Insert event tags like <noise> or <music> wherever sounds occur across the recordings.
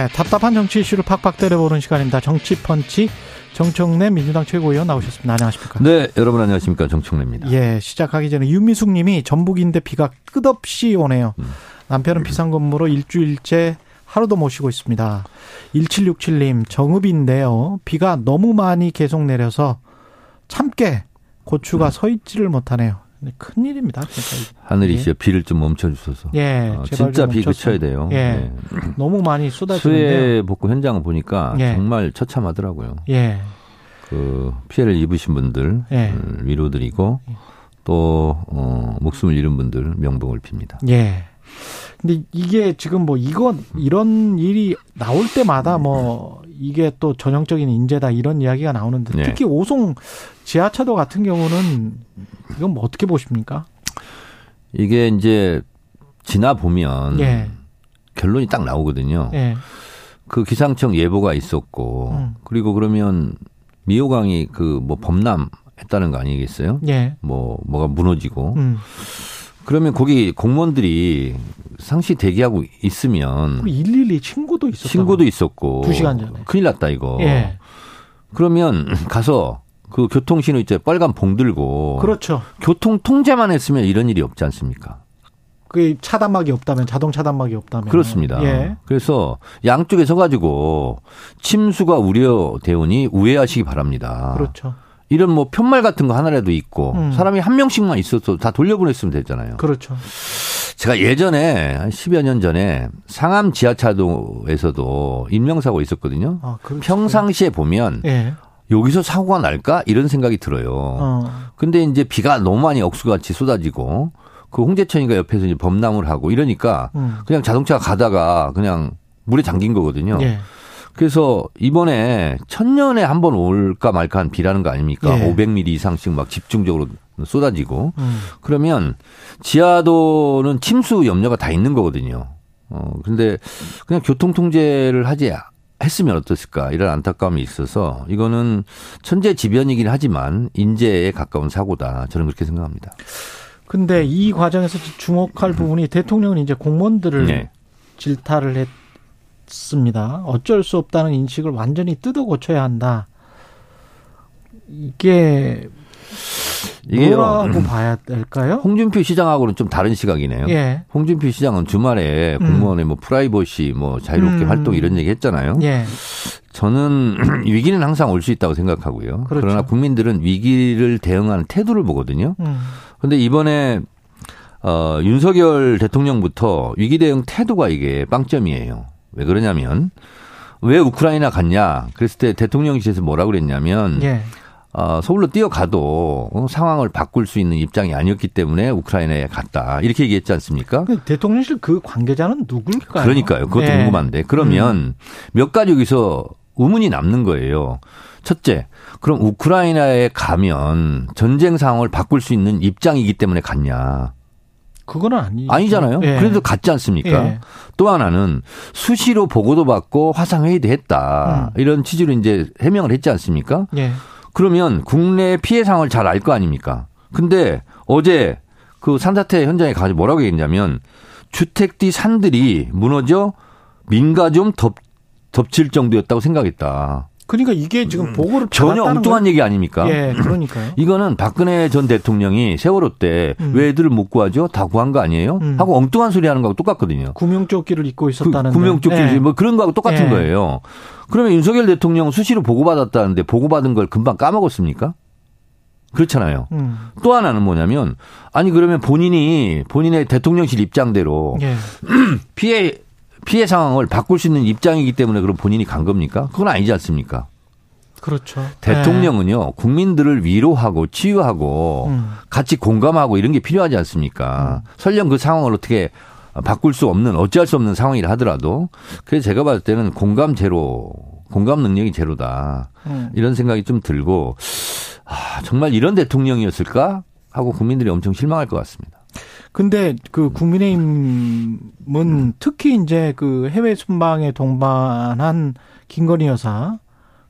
네, 답답한 정치 이슈를 팍팍 때려보는 시간입니다. 정치 펀치 정청래 민주당 최고위원 나오셨습니다. 안녕하십니까? 네, 여러분 안녕하십니까 정청래입니다. 예, 시작하기 전에 윤미숙님이 전북인데 비가 끝없이 오네요. 음. 남편은 비상근무로 일주일째 하루도 못 쉬고 있습니다. 1767님 정읍인데요. 비가 너무 많이 계속 내려서 참깨 고추가 음. 서 있지를 못하네요. 네, 큰 일입니다. 그러니까 하늘이 예. 씨 비를 좀 멈춰주셔서. 예, 어, 진짜 좀 비. 그쳐야 돼요. 예. 네. 너무 많이 쏟아지는데요. 수해 복구 현장을 보니까 예. 정말 처참하더라고요. 예. 그 피해를 입으신 분들 예. 을 위로드리고 또 어, 목숨을 잃은 분들 명복을 빕니다. 예. 근데 이게 지금 뭐 이건 이런 일이 나올 때마다 뭐 이게 또 전형적인 인재다 이런 이야기가 나오는데 네. 특히 오송 지하차도 같은 경우는 이건 뭐 어떻게 보십니까? 이게 이제 지나 보면 예. 결론이 딱 나오거든요. 예. 그 기상청 예보가 있었고 음. 그리고 그러면 미호강이 그 뭐 범람했다는 거 아니겠어요? 예. 뭐 뭐가 무너지고 음. 그러면 거기 공무원들이 상시 대기하고 있으면 우리 112 신고도 있었다. 신고도 있었고 두 시간 전에. 큰일 났다 이거. 예. 그러면 <clears throat> 가서 그 교통 신호 있죠 빨간 봉 들고 그렇죠. 교통 통제만 했으면 이런 일이 없지 않습니까? 그 차단막이 없다면 자동 차단막이 없다면 그렇습니다. 예. 그래서 양쪽에 서가지고 침수가 우려되오니 우회하시기 바랍니다. 그렇죠. 이런 뭐 편말 같은 거 하나라도 있고 음. 사람이 한 명씩만 있어도 다 돌려보냈으면 되잖아요. 그렇죠. 제가 예전에 한 10여 년 전에 상암 지하차도에서도 인명사고 있었거든요. 아, 그렇죠. 평상시에 보면 예. 여기서 사고가 날까 이런 생각이 들어요. 어. 근데 이제 비가 너무 많이 억수같이 쏟아지고 그 홍제천이가 옆에서 이제 범람을 하고 이러니까 음. 그냥 자동차가 가다가 그냥 물에 잠긴 거거든요. 예. 그래서 이번에 천년에 한 번 올까 말까 한 비라는 거 아닙니까? 예. 500mm 이상씩 막 집중적으로 쏟아지고 음. 그러면 지하도는 침수 염려가 다 있는 거거든요. 어, 근데 그냥 교통 통제를 하지 했으면 어떻을까 이런 안타까움이 있어서 이거는 천재지변이긴 하지만 인재에 가까운 사고다. 저는 그렇게 생각합니다. 근데 이 과정에서 주목할 부분이 대통령은 이제 공무원들을 네. 질타를 했 습니다. 어쩔 수 없다는 인식을 완전히 뜯어 고쳐야 한다. 이게. 뭐라고 봐야 될까요? 홍준표 시장하고는 좀 다른 시각이네요. 예. 홍준표 시장은 주말에 음. 공무원의 뭐 프라이버시 뭐 자유롭게 음. 활동 이런 얘기 했잖아요. 예. 저는 <clears throat> 위기는 항상 올 수 있다고 생각하고요. 그렇죠. 그러나 국민들은 위기를 대응하는 태도를 보거든요. 음. 근데 이번에 어 윤석열 대통령부터 위기 대응 태도가 이게 빵점이에요. 왜 그러냐면 왜 우크라이나 갔냐? 그랬을 때 대통령실에서 뭐라 그랬냐면 예. 어, 서울로 뛰어가도 어, 상황을 바꿀 수 있는 입장이 아니었기 때문에 우크라이나에 갔다. 이렇게 얘기했지 않습니까? 그 대통령실 그 관계자는 누굴까요? 그러니까요. 그것도 예. 궁금한데. 그러면 몇 가지 여기서 의문이 남는 거예요. 첫째, 그럼 우크라이나에 가면 전쟁 상황을 바꿀 수 있는 입장이기 때문에 갔냐? 그거는 아니 아니잖아요. 예. 그래도 갔지 않습니까? 예. 또 하나는 수시로 보고도 받고 화상회의도 했다. 음. 이런 취지로 이제 해명을 했지 않습니까? 예. 그러면 국내 피해 상황을 잘 알 거 아닙니까? 근데 어제 그 산사태 현장에 가서 뭐라고 얘기했냐면 주택 뒤 산들이 무너져 민가 좀 덮, 덮칠 정도였다고 생각했다. 그러니까 이게 지금 보고를 음. 전혀 받았다는 엉뚱한 얘기 아닙니까? 예, 그러니까요. <clears throat> 이거는 박근혜 전 대통령이 세월호 때왜 음. 애들을 못 구하죠? 다 구한 거 아니에요? 음. 하고 엉뚱한 소리 하는 거하고 똑같거든요. 구명조끼를 입고 그 있었다는 구명조끼 예. 뭐 그런 거하고 똑같은 예. 거예요. 그러면 윤석열 대통령 수시로 보고받았다는데 보고받은 걸 금방 까먹었습니까? 그렇잖아요. 음. 또 하나는 뭐냐면 아니 그러면 본인이 본인의 대통령실 입장대로 예. <clears throat> 피해 피해 상황을 바꿀 수 있는 입장이기 때문에 그럼 본인이 간 겁니까? 그건 아니지 않습니까? 그렇죠. 대통령은요 국민들을 위로하고 치유하고 예. 음. 같이 공감하고 이런 게 필요하지 않습니까? 설령 그 상황을 어떻게 바꿀 수 없는 어찌할 수 없는 상황이라 하더라도 그래서 제가 봤을 때는 공감 제로 공감 능력이 제로다. 음. 이런 생각이 좀 들고 아, 정말 이런 대통령이었을까 하고 국민들이 엄청 실망할 것 같습니다. 근데 그 국민의힘은 특히 이제 그 해외 순방에 동반한 김건희 여사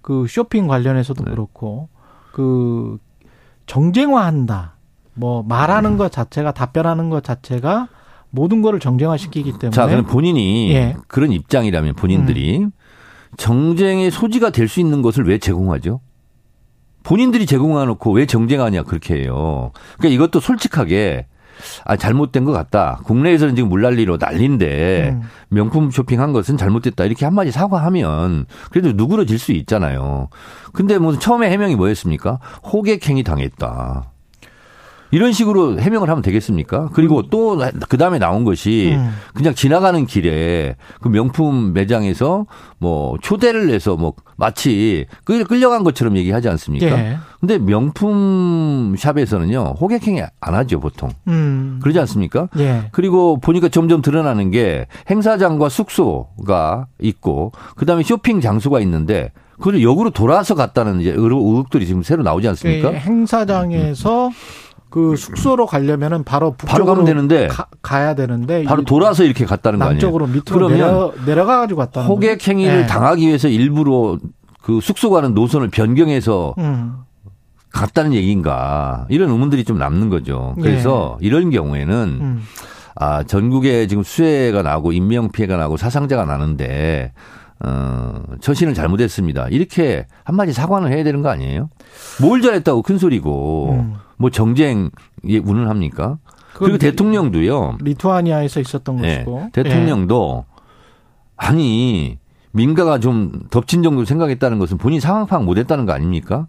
그 쇼핑 관련해서도 네. 그렇고 그 정쟁화한다. 뭐 말하는 것 자체가 답변하는 것 자체가 모든 거를 정쟁화시키기 때문에 자, 그럼 본인이 예. 그런 입장이라면 본인들이 정쟁의 소지가 될 수 있는 것을 왜 제공하죠? 본인들이 제공해놓고 왜 정쟁하냐 그렇게 해요. 그러니까 이것도 솔직하게 아 잘못된 것 같다. 국내에서는 지금 물난리로 난리인데 음. 명품 쇼핑한 것은 잘못됐다. 이렇게 한마디 사과하면 그래도 누그러질 수 있잖아요. 근데 무슨 처음에 해명이 뭐였습니까? 호객행위 당했다. 이런 식으로 해명을 하면 되겠습니까? 그리고 또 그 다음에 나온 것이 음. 그냥 지나가는 길에 그 명품 매장에서 뭐 초대를 해서 뭐 마치 끌- 끌려간 것처럼 얘기하지 않습니까? 예. 근데 명품 샵에서는요 호객행위 안 하죠 보통 음. 그러지 않습니까? 예. 그리고 보니까 점점 드러나는 게 행사장과 숙소가 있고 그 다음에 쇼핑 장소가 있는데 그걸 역으로 돌아서 갔다는 이제 의혹- 의혹들이 지금 새로 나오지 않습니까? 그 행사장에서 그 숙소로 가려면은 바로 바로 가면 되는데 가, 야 되는데 바로 이 돌아서 이렇게 갔다는 거 아니에요? 남쪽으로 밑으로 그러면 내려 내려가 가지고 갔다. 호객 행위를 예. 당하기 위해서 일부러 그 숙소 가는 노선을 변경해서 음. 갔다는 얘기인가 이런 의문들이 좀 남는 거죠. 그래서 이런 경우에는 예. 음. 아 전국에 지금 수해가 나고 인명 피해가 나고 사상자가 나는데 어 처신을 잘못했습니다. 이렇게 한마디 사과는 해야 되는 거 아니에요? 뭘 잘했다고 큰 소리고 음. 뭐 정쟁에 운운합니까? 그리고 대통령도요. 리투아니아에서 있었던 네, 것이고 대통령도 아니 민가가 좀 덮친 정도 생각했다는 것은 본인 상황 파악 못했다는 거 아닙니까?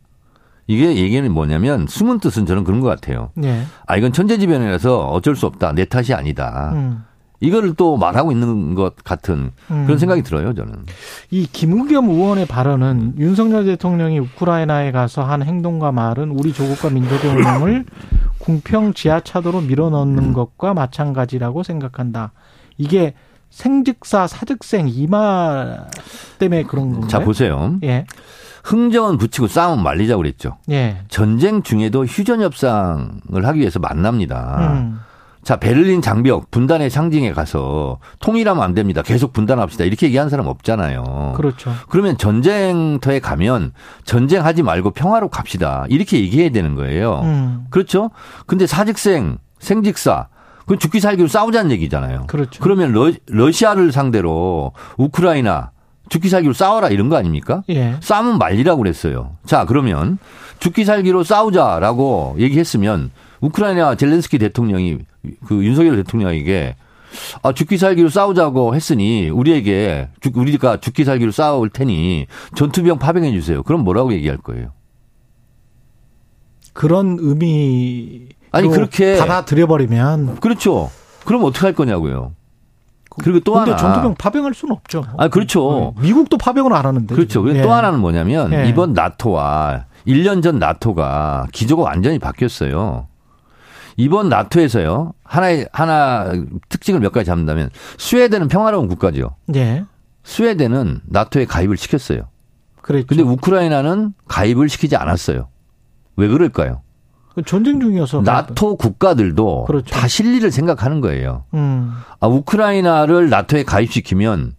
이게 얘기는 뭐냐면 숨은 뜻은 저는 그런 것 같아요. 예. 예. 아 이건 천재지변이라서 어쩔 수 없다 내 탓이 아니다. 음. 이거를 또 말하고 있는 것 같은 음. 그런 생각이 들어요 저는. 이 김의겸 의원의 음. 발언은 윤석열 대통령이 우크라이나에 가서 한 행동과 말은 우리 조국과 민족의 운명을 <laughs> 궁평 지하차도로 밀어넣는 것과 마찬가지라고 생각한다. 이게 생즉사 사즉생 이 말 때문에 그런 건가요? 자 보세요. 예. 흥정은 붙이고 싸움 말리자 고 그랬죠. 예. 전쟁 중에도 휴전 협상을 하기 위해서 만납니다. 음. 자, 베를린 장벽 분단의 상징에 가서 통일하면 안 됩니다. 계속 분단합시다. 이렇게 얘기하는 사람 없잖아요. 그렇죠. 그러면 전쟁터에 가면 전쟁하지 말고 평화로 갑시다. 이렇게 얘기해야 되는 거예요. 음. 그렇죠? 근데 사직생, 생직사, 그건 죽기 살기로 싸우자는 얘기잖아요. 그렇죠. 그러면 러, 러시아를 상대로 우크라이나 죽기 살기로 싸워라 이런 거 아닙니까? 예. 싸움은 말리라고 그랬어요. 자, 그러면 죽기 살기로 싸우자라고 얘기했으면 우크라이나 젤렌스키 대통령이 그 윤석열 대통령에게 아, 죽기 살기로 싸우자고 했으니 우리에게 죽- 우리가 죽기 살기로 싸울 테니 전투병 파병해 주세요. 그럼 뭐라고 얘기할 거예요? 그런 의미 아니, 그렇게- 받아들여 버리면 그렇죠. 그럼 어떻게 할 거냐고요. 그리고 또 근데 하나 전투병 파병할 수는 없죠. 아, 그렇죠. 미국도 파병을 안 하는데. 그렇죠. 예. 또 하나는 뭐냐면 예. 이번 나토와 1년 전 나토가 기조가 완전히 바뀌었어요. 이번 나토에서요. 하나의 하나 특징을 몇 가지 잡는다면 스웨덴은 평화로운 국가죠. 예. 스웨덴은 나토에 가입을 시켰어요. 그랬죠. 근데 우크라이나는 가입을 시키지 않았어요. 왜 그럴까요? 그 전쟁 중이어서. 나토 국가들도 그렇죠. 다 실리를 생각하는 거예요. 음. 아, 우크라이나를 나토에 가입시키면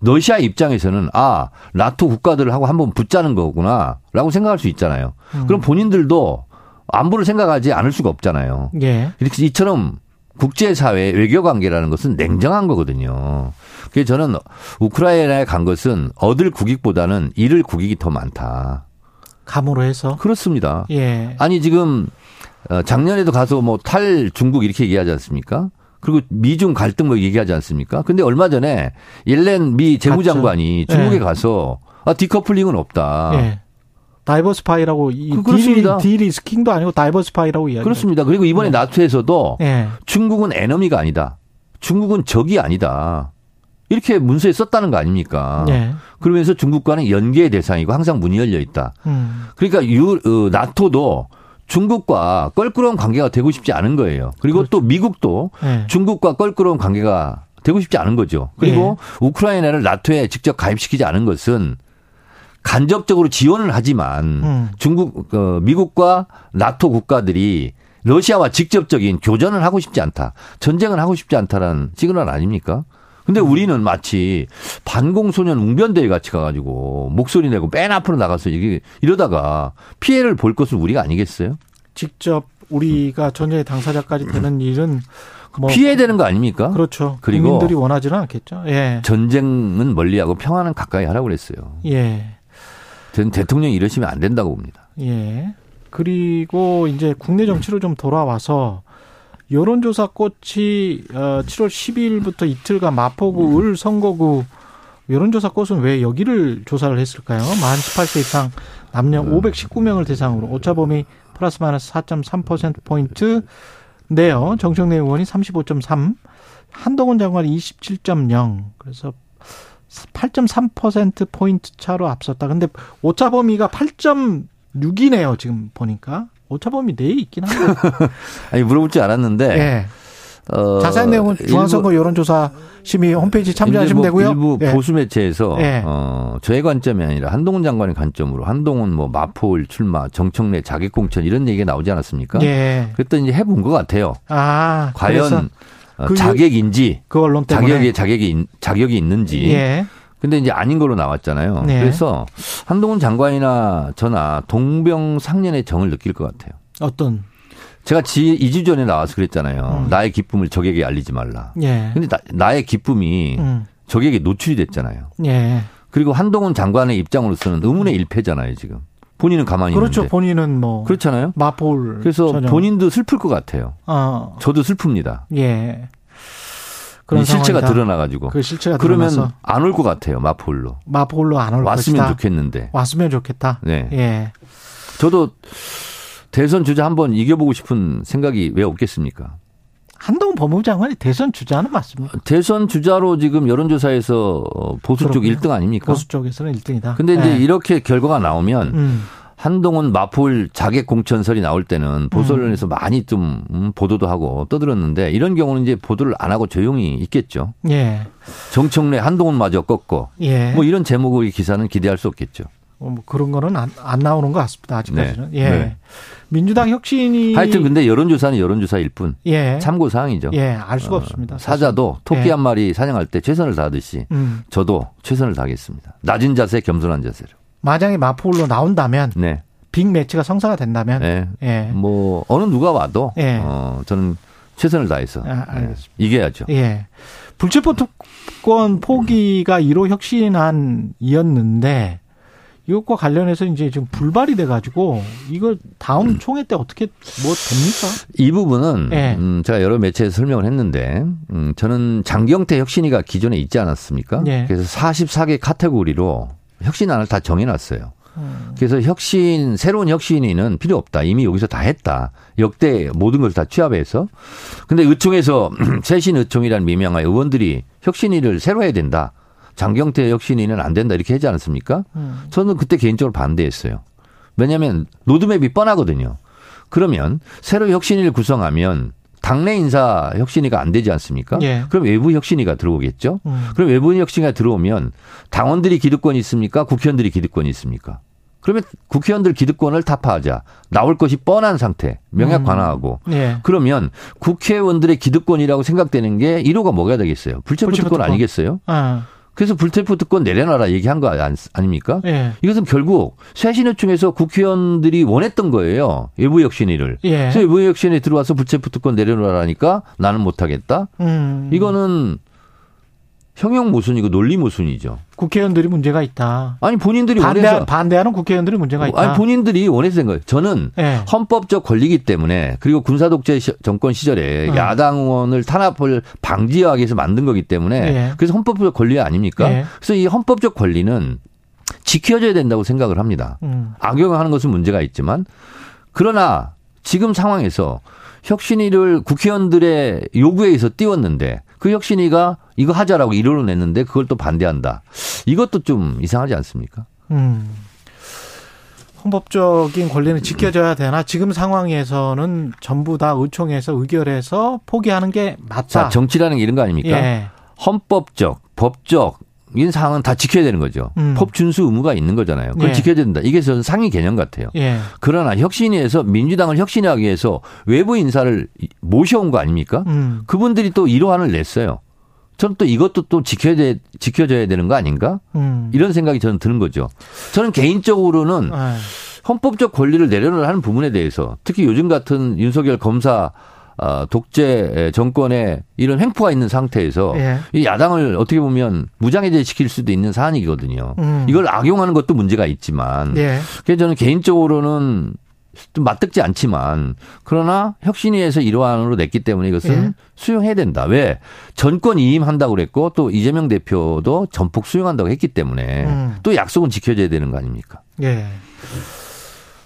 러시아 입장에서는 아, 나토 국가들하고 한번 붙자는 거구나 라고 생각할 수 있잖아요. 음. 그럼 본인들도 안보를 생각하지 않을 수가 없잖아요. 예. 이렇게 이처럼 국제사회 외교 관계라는 것은 냉정한 거거든요. 그래서 저는 우크라이나에 간 것은 얻을 국익보다는 잃을 국익이 더 많다. 감으로 해서. 그렇습니다. 예. 아니 지금 어, 작년에도 가서 뭐 탈 중국 이렇게 얘기하지 않습니까? 그리고 미중 갈등 뭐 얘기하지 않습니까? 근데 얼마 전에 옐렌 미 재무장관이 갔죠. 중국에 예. 가서 아 디커플링은 없다. 예. 다이버스파이라고 이 그- 그렇습니다. de-ri, de-risking도 아니고 diversify라고 이야기. 그렇습니다. 그리고 이번에 네. 나토에서도 예. 중국은 enemy가 아니다. 중국은 적이 아니다. 이렇게 문서에 썼다는 거 아닙니까? 예. 그러면서 중국과는 연계의 대상이고 항상 문이 열려 있다. 음. 그러니까 유, 어, 나토도 중국과 껄끄러운 관계가 되고 싶지 않은 거예요. 그리고 또 미국도 예. 중국과 껄끄러운 관계가 되고 싶지 않은 거죠. 그리고 우크라이나를 나토에 직접 가입시키지 않은 것은 간접적으로 지원을 하지만 음. 중국 어, 미국과 나토 국가들이 러시아와 직접적인 교전을 하고 싶지 않다. 전쟁을 하고 싶지 않다라는 시그널 아닙니까? 근데 음. 우리는 마치 반공소년 웅변대회 같이 가가지고 목소리 내고 맨 앞으로 나가서 이게 이러다가 피해를 볼 것은 우리가 아니겠어요? 직접 우리가 전쟁의 당사자까지 되는 일은 뭐 피해되는 거 아닙니까? 그렇죠. 그리고 국민들이 원하지는 않겠죠. 예. 전쟁은 멀리하고 평화는 가까이 하라고 그랬어요. 예. 저는 대통령이 이러시면 안 된다고 봅니다. 예. 그리고 이제 국내 정치로 좀 돌아와서 여론조사 꽃이 어 7월 12일부터 이틀간 마포구 을 선거구 여론조사 꽃은 왜 여기를 조사를 했을까요? 만 18세 이상 남녀 519명을 대상으로 오차범위 플러스 마이너스 4.3%포인트 네요. 정청래 의원이 35.3, 한동훈 장관이 27.0. 그래서 8.3% 포인트 차로 앞섰다. 근데 오차 범위가 8.6이네요. 지금 보니까 오차 범위 내에 있긴 한데. <laughs> 아니 물어볼 줄 알았는데 예. 어, 자세한 내용은 중앙선거 여론조사 심의 홈페이지 참조하시면 일부, 되고요. 일부 예. 보수 매체에서 예. 어, 저의 관점이 아니라 한동훈 장관의 관점으로 한동훈 뭐 마포일 출마, 정청래 자객공천 이런 얘기가 나오지 않았습니까? 예. 그랬더니 이제 해본 것 같아요. 아, 그래서 과연 어, 그- 자객인지 그 언론 때문에 자격이 자격이 있- 자격이 있는지. 예. 근데 이제 아닌 걸로 나왔잖아요. 네. 그래서 한동훈 장관이나 저나 동병상련의 정을 느낄 것 같아요. 어떤 제가 지 2주 전에 나와서 그랬잖아요. 음. 나의 기쁨을 적에게 알리지 말라. 예. 근데 나, 의 기쁨이 음. 적에게 노출이 됐잖아요. 예. 그리고 한동훈 장관의 입장으로서는 의문의 일패잖아요, 지금. 본인은 가만히 그렇죠. 있는데. 본인은 뭐 그렇잖아요. 마포를 그래서 전혀- 본인도 슬플 것 같아요. 어. 저도 슬픕니다. 예. 이 실체가. 드러나가지고. 그 실체가 그러면 안 올 것 같아요, 마포울로. 마포로 안올 왔으면 것이다. 좋겠는데. 왔으면 좋겠다. 네. 예. 저도 대선 주자 한번 이겨보고 싶은 생각이 왜 없겠습니까? 한동훈 법무부 장관이 대선 주자는 맞습니다. 대선 주자로 지금 여론조사에서 어, 보수 쪽 그렇군요. 1등 아닙니까? 보수 쪽에서는 1등이다. 근데 이제 이렇게 결과가 나오면 음. 한동훈 마포울 자객 공천설이 나올 때는 보수 음. 언론에서 많이 좀 음, 보도도 하고 떠들었는데 이런 경우는 이제 보도를 안 하고 조용히 있겠죠. 예. 정청래 한동훈마저 꺾고 예. 뭐 이런 제목의 기사는 기대할 수 없겠죠. 어, 뭐 그런 거는 안, 안 나오는 것 같습니다. 아직까지는. 네. 예. 네. 민주당 혁신이 하여튼 근데 여론조사는 여론조사일 뿐 예. 참고 사항이죠. 예, 알 수가 어, 없습니다. 사자도 토끼 예. 한 마리 사냥할 때 최선을 다하듯이 음. 저도 최선을 다하겠습니다. 낮은 자세, 겸손한 자세로. 만약에 마포울로 나온다면 네. 빅 매치가 성사가 된다면 네. 예. 뭐 어느 누가 와도 예. 어, 저는 최선을 다해서 아, 알겠습니다. 네, 이겨야죠. 예. 불체포 특권 포기가 1호 혁신안이었는데 이것과 관련해서 이제 지금 불발이 돼 가지고 이거 다음 총회 때 어떻게 뭐 됩니까? 이 부분은 예. 음, 제가 여러 매체에서 설명을 했는데 음, 저는 장경태 혁신위가 기존에 있지 않았습니까? 예. 그래서 44개 카테고리로 혁신안을 다 정해놨어요. 음. 그래서 혁신 새로운 혁신위는 필요 없다. 이미 여기서 다 했다. 역대 모든 걸 다 취합해서. 근데 의총에서 새신 의총이라는 미명하에 의원들이 혁신위를 새로 해야 된다. 장경태 혁신위는 안 된다 이렇게 하지 않았습니까? 음. 저는 그때 개인적으로 반대했어요. 왜냐하면 로드맵이 뻔하거든요. 그러면 새로 혁신위를 구성하면 당내 인사 혁신위가 안 되지 않습니까? 예. 그럼 외부 혁신위가 들어오겠죠. 음. 그럼 외부 혁신위가 들어오면 당원들이 기득권이 있습니까? 국회의원들이 기득권이 있습니까? 그러면 국회의원들 기득권을 타파하자. 나올 것이 뻔한 상태. 명약 음. 관화하고. 예. 그러면 국회의원들의 기득권이라고 생각되는 게 1호가 뭐가 되겠어요? 불체포 불체포 특권 특권. 아니겠어요? 아. 그래서 불체포 특권 내려놔라 얘기한 거 아닙니까? 예. 이것은 결국 쇄신의총에서 국회의원들이 원했던 거예요. 외부 혁신위를. 예. 그래서 외부 혁신이 들어와서 불체포 특권 내려놓으라니까 나는 못하겠다. 음. 이거는 형용 모순이고 논리 모순이죠. 국회의원들이 문제가 있다. 아니 본인들이 반대 원해서 반대하는 국회의원들이 문제가 있다. 아니 본인들이 원해서 된 거예요. 저는 예. 헌법적 권리이기 때문에 그리고 군사 독재 시- 정권 시절에 음. 야당 의원을 탄압을 방지하기 위해서 만든 거기 때문에 예. 그래서 헌법적 권리 아닙니까? 예. 그래서 이 헌법적 권리는 지켜져야 된다고 생각을 합니다. 음. 악용하는 것은 문제가 있지만 그러나 지금 상황에서 혁신위를 국회의원들의 요구에 의해서 띄웠는데 그 혁신위가 이거 하자라고 이론을 냈는데 그걸 또 반대한다. 이것도 좀 이상하지 않습니까? 음. 헌법적인 권리는 지켜져야 되나 지금 상황에서는 전부 다 의총에서 의결해서 포기하는 게 맞다. 자, 정치라는 게 이런 거 아닙니까? 예. 헌법적, 법적 인 사항은 다 지켜야 되는 거죠. 음. 법 준수 의무가 있는 거잖아요. 그걸 예. 지켜야 된다. 이게 저는 상위 개념 같아요. 예. 그러나 혁신위에서 민주당을 혁신하기 위해서 외부 인사를 모셔온 거 아닙니까? 음. 그분들이 또 이로안을 냈어요. 저는 또 이것도 또 지켜야 돼, 지켜져야 되는 거 아닌가? 음. 이런 생각이 저는 드는 거죠. 저는 개인적으로는 아, 헌법적 권리를 내려놓으려 하는 부분에 대해서 특히 요즘 같은 윤석열 검사 아, 독재 정권에 이런 횡포가 있는 상태에서 예. 이 야당을 어떻게 보면 무장해제 시킬 수도 있는 사안이거든요. 음. 이걸 악용하는 것도 문제가 있지만 예. 그래서 저는 개인적으로는 좀 맞듣지 않지만 그러나 혁신위에서 이러한으로 냈기 때문에 이것은 예. 수용해야 된다. 왜? 전권 이임한다고 그랬고 또 이재명 대표도 전폭 수용한다고 했기 때문에 음. 또 약속은 지켜져야 되는 거 아닙니까? 예.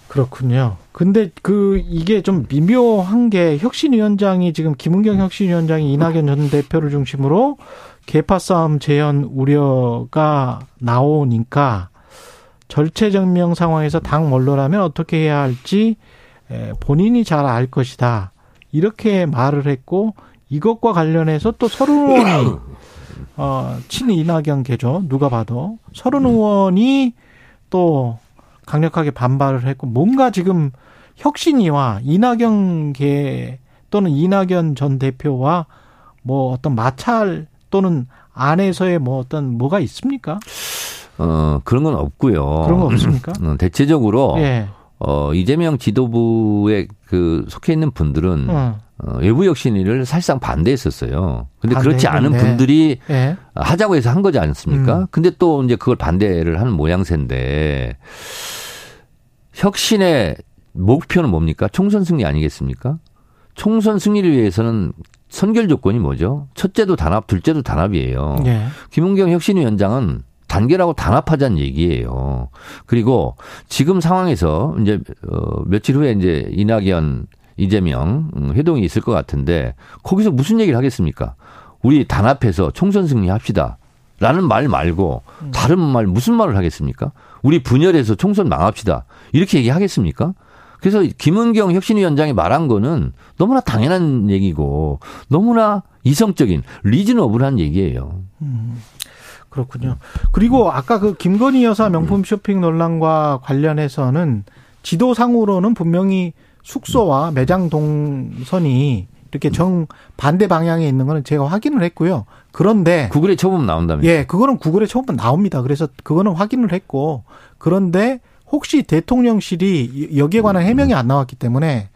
그렇군요. 근데 그 이게 좀 미묘한 게 혁신위원장이 지금 김은경 혁신위원장이 이낙연 전 대표를 중심으로 개파 싸움 재현 우려가 나오니까 절체절명 상황에서 당 원로라면 어떻게 해야 할지 에, 본인이 잘 알 것이다. 이렇게 말을 했고 이것과 관련해서 또 서른 의원이 어, 친 이낙연 계죠. 누가 봐도 서른 의원이 또 강력하게 반발을 했고 뭔가 지금 혁신이와 이낙연 계 또는 이낙연 전 대표와 뭐 어떤 마찰 또는 안에서의 뭐 어떤 뭐가 있습니까? 어, 그런 건 없고요. 그런 거 없습니까? 어, 대체적으로 예. 어, 이재명 지도부에 그 속해 있는 분들은 어. 어, 외부 혁신위를 사실상 반대했었어요. 근데 그렇지 않은 반대했는데. 분들이 예. 하자고 해서 한 거지 않습니까? 음. 근데 또 이제 그걸 반대를 하는 모양새인데 혁신의 목표는 뭡니까? 총선 승리 아니겠습니까? 총선 승리를 위해서는 선결 조건이 뭐죠? 첫째도 단합, 둘째도 단합이에요. 예. 김은경 혁신위원장은 단결하고 단합하자는 얘기예요. 그리고 지금 상황에서 이제 어 며칠 후에 이제 이낙연 이재명 음, 회동이 있을 것 같은데 거기서 무슨 얘기를 하겠습니까? 우리 단합해서 총선 승리합시다. 라는 말 말고 다른 말 무슨 말을 하겠습니까? 우리 분열해서 총선 망합시다. 이렇게 얘기하겠습니까? 그래서 김은경 혁신위원장이 말한 거는 너무나 당연한 얘기고 너무나 이성적인 리즈너블한 얘기예요. 그렇군요. 그리고 아까 그 김건희 여사 명품 쇼핑 논란과 관련해서는 지도상으로는 분명히 숙소와 매장 동선이 이렇게 정 반대 방향에 있는 거는 제가 확인을 했고요. 그런데 구글에 쳐보면 나온다면서. 예, 그거는 구글에 처음 나옵니다. 그래서 그거는 확인을 했고 그런데 혹시 대통령실이 여기에 관한 해명이 안 나왔기 때문에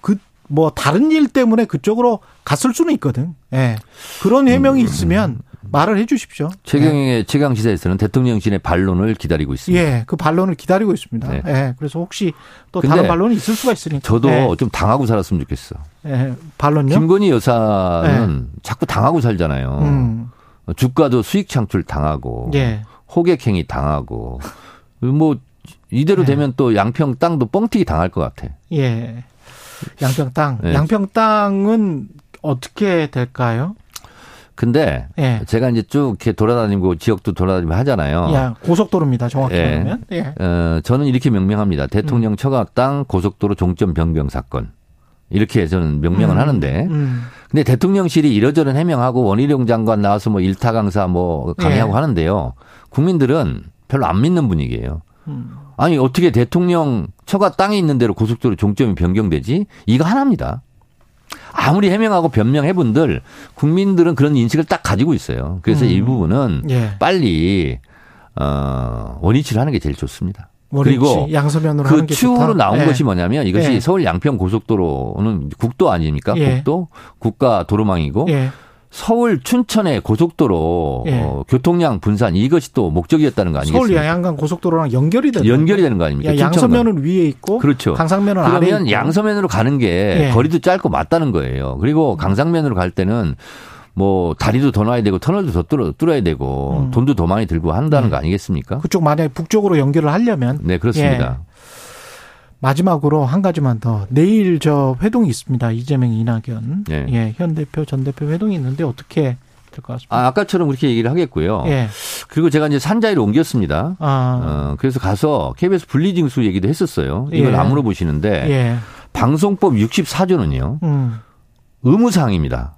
그 뭐 다른 일 때문에 그쪽으로 갔을 수는 있거든. 예. 그런 해명이 있으면 말을 해 주십시오. 최경영의 최강 시사에서는 대통령실의 반론을 기다리고 있습니다. 예, 그 반론을 기다리고 있습니다. 네. 예, 그래서 혹시 또 다른 반론이 있을 수가 있으니까. 저도 예, 좀 당하고 살았으면 좋겠어. 예, 반론요? 김건희 여사는 자꾸 당하고 살잖아요. 음, 주가도 수익 창출 당하고 예, 호객행위 당하고 뭐 이대로 네. 되면 또 양평 땅도 뻥튀기 당할 것 같아. 예. 양평 땅. 네. 양평 땅은 어떻게 될까요? 근데 예. 제가 이제 쭉 이렇게 돌아다니고 지역도 돌아다니고 하잖아요. 야, 고속도로입니다. 정확히 예. 말하면. 예. 어, 저는 이렇게 명명합니다. 대통령 처가 땅 고속도로 종점 변경 사건. 이렇게 저는 명명을 음, 하는데 음, 근데 대통령실이 이러저런 해명하고 원희룡 장관 나와서 뭐 일타 강사 뭐 강의하고 예. 하는데요. 국민들은 별로 안 믿는 분위기예요. 음. 아니 어떻게 대통령 처가 땅에 있는 대로 고속도로 종점이 변경되지? 이거 하나입니다. 아무리 해명하고 변명해 분들 국민들은 그런 인식을 딱 가지고 있어요. 그래서 음. 이 부분은 예. 빨리 어 원위치를 하는 게 제일 좋습니다. 원위치, 그리고 양서면으로 그 하는 게 추후로. 나온 예. 것이 뭐냐면 이것이 예. 서울 양평 고속도로는 국도 아닙니까? 예. 국도 국가 도로망이고 예. 서울 춘천의 고속도로 예. 어, 교통량 분산 이것이 또 목적이었다는 거 서울 아니겠습니까? 양양간 고속도로랑 연결이 되는 연결이 되는 거 아닙니까? 야. 양서면은 위에 있고 그렇죠. 강상면은 아래에 그러면. 양서면으로 가는 게 예. 거리도 짧고 맞다는 거예요. 그리고 강상면으로 갈 때는 뭐 다리도 더 놔야 되고 터널도 더 뚫어, 뚫어야 되고 음. 돈도 더 많이 들고 한다는 예. 거 아니겠습니까? 그쪽 만약에 북쪽으로 연결을 하려면 네, 그렇습니다. 마지막으로 한 가지만 더 내일 저 회동이 있습니다. 이재명 이낙연 예. 예, 현 대표 전 대표 회동이 있는데 어떻게 될것 같습니다. 아, 아까처럼 그렇게 얘기를 하겠고요. 예. 그리고 제가 이제 산자위로 옮겼습니다. 아. 어, 그래서 가서 KBS 분리징수 얘기도 했었어요. 이걸 예. 안 물어보시는데 예. 방송법 64조는요. 음. 의무사항입니다.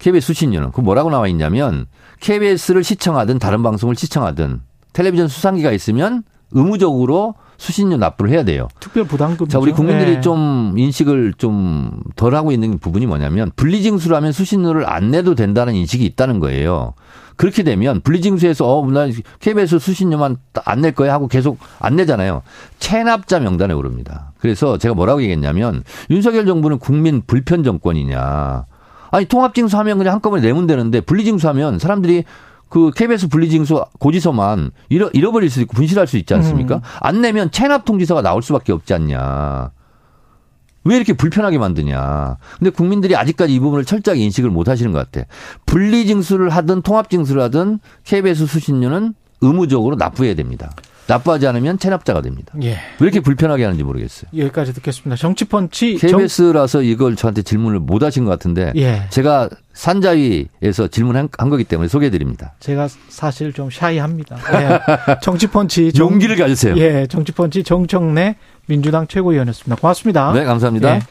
KBS 수신료는 그 뭐라고 나와 있냐면 KBS를 시청하든 다른 방송을 시청하든 텔레비전 수상기가 있으면 의무적으로 수신료 납부를 해야 돼요. 특별 부담금. 자, 우리 국민들이 네. 좀 인식을 좀 덜 하고 있는 부분이 뭐냐면 분리징수라면 수신료를 안 내도 된다는 인식이 있다는 거예요. 그렇게 되면 분리징수에서 어, 나 KBS 수신료만 안 낼 거야 하고 계속 안 내잖아요. 체납자 명단에 오릅니다. 그래서 제가 뭐라고 얘기했냐면 윤석열 정부는 국민 불편 정권이냐. 아니 통합징수하면 그냥 한꺼번에 내면 되는데 분리징수하면 사람들이 그 KBS 분리징수 고지서만 잃어, 잃어버릴 수 있고 분실할 수 있지 않습니까? 음. 안 내면 체납 통지서가 나올 수밖에 없지 않냐. 왜 이렇게 불편하게 만드냐. 근데 국민들이 아직까지 이 부분을 철저하게 인식을 못 하시는 것 같아. 분리징수를 하든 통합징수를 하든 KBS 수신료는 의무적으로 납부해야 됩니다. 납부하지 않으면 체납자가 됩니다. 예. 왜 이렇게 불편하게 하는지 모르겠어요. 여기까지 듣겠습니다. 정치펀치. 정- KBS라서 이걸 저한테 질문을 못 하신 것 같은데 예. 제가 산자위에서 질문한 한 거기 때문에 소개해 드립니다. 제가 사실 좀 샤이합니다. 예. <laughs> 정치펀치. 정- 용기를 가지세요. 예. 정치펀치 정청래 민주당 최고위원이었습니다. 고맙습니다. 네, 감사합니다. 예.